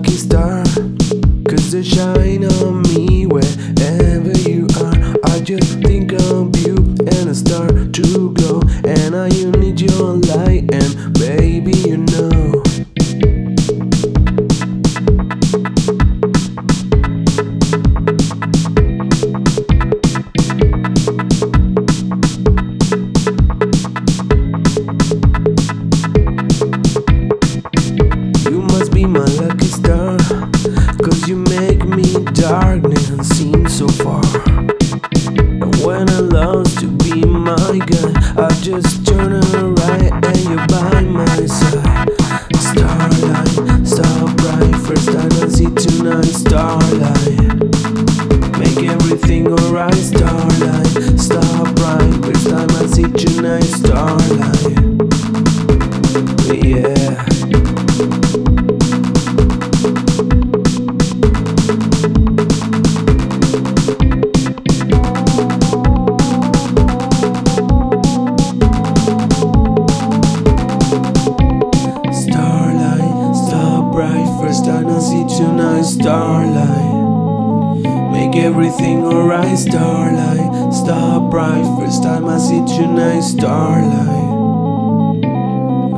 lucky star. Cause they shine on me darkness seems so far. And when I lost to be my guy, I just turn right and you're by my side. Starlight, star bright, first time I see tonight. Starlight, make everything alright. Starlight, star bright, first time I see tonight. Starlight, Starlight, make everything alright. Starlight, star bright, first time I see tonight. Starlight,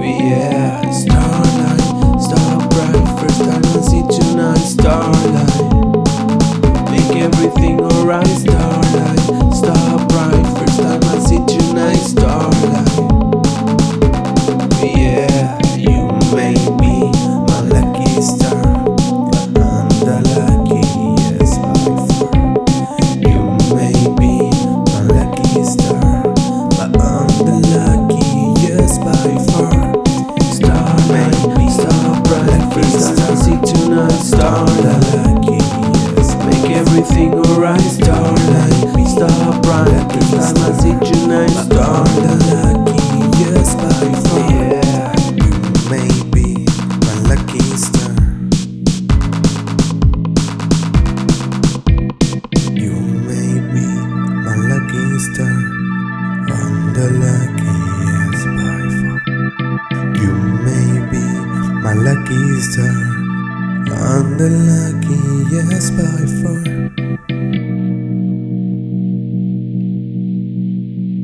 yeah. Starlight, star bright, first time I see tonight. Starlight, make everything alright. The luckiest by far. You may be my lucky star. I'm uh, the luckiest by far.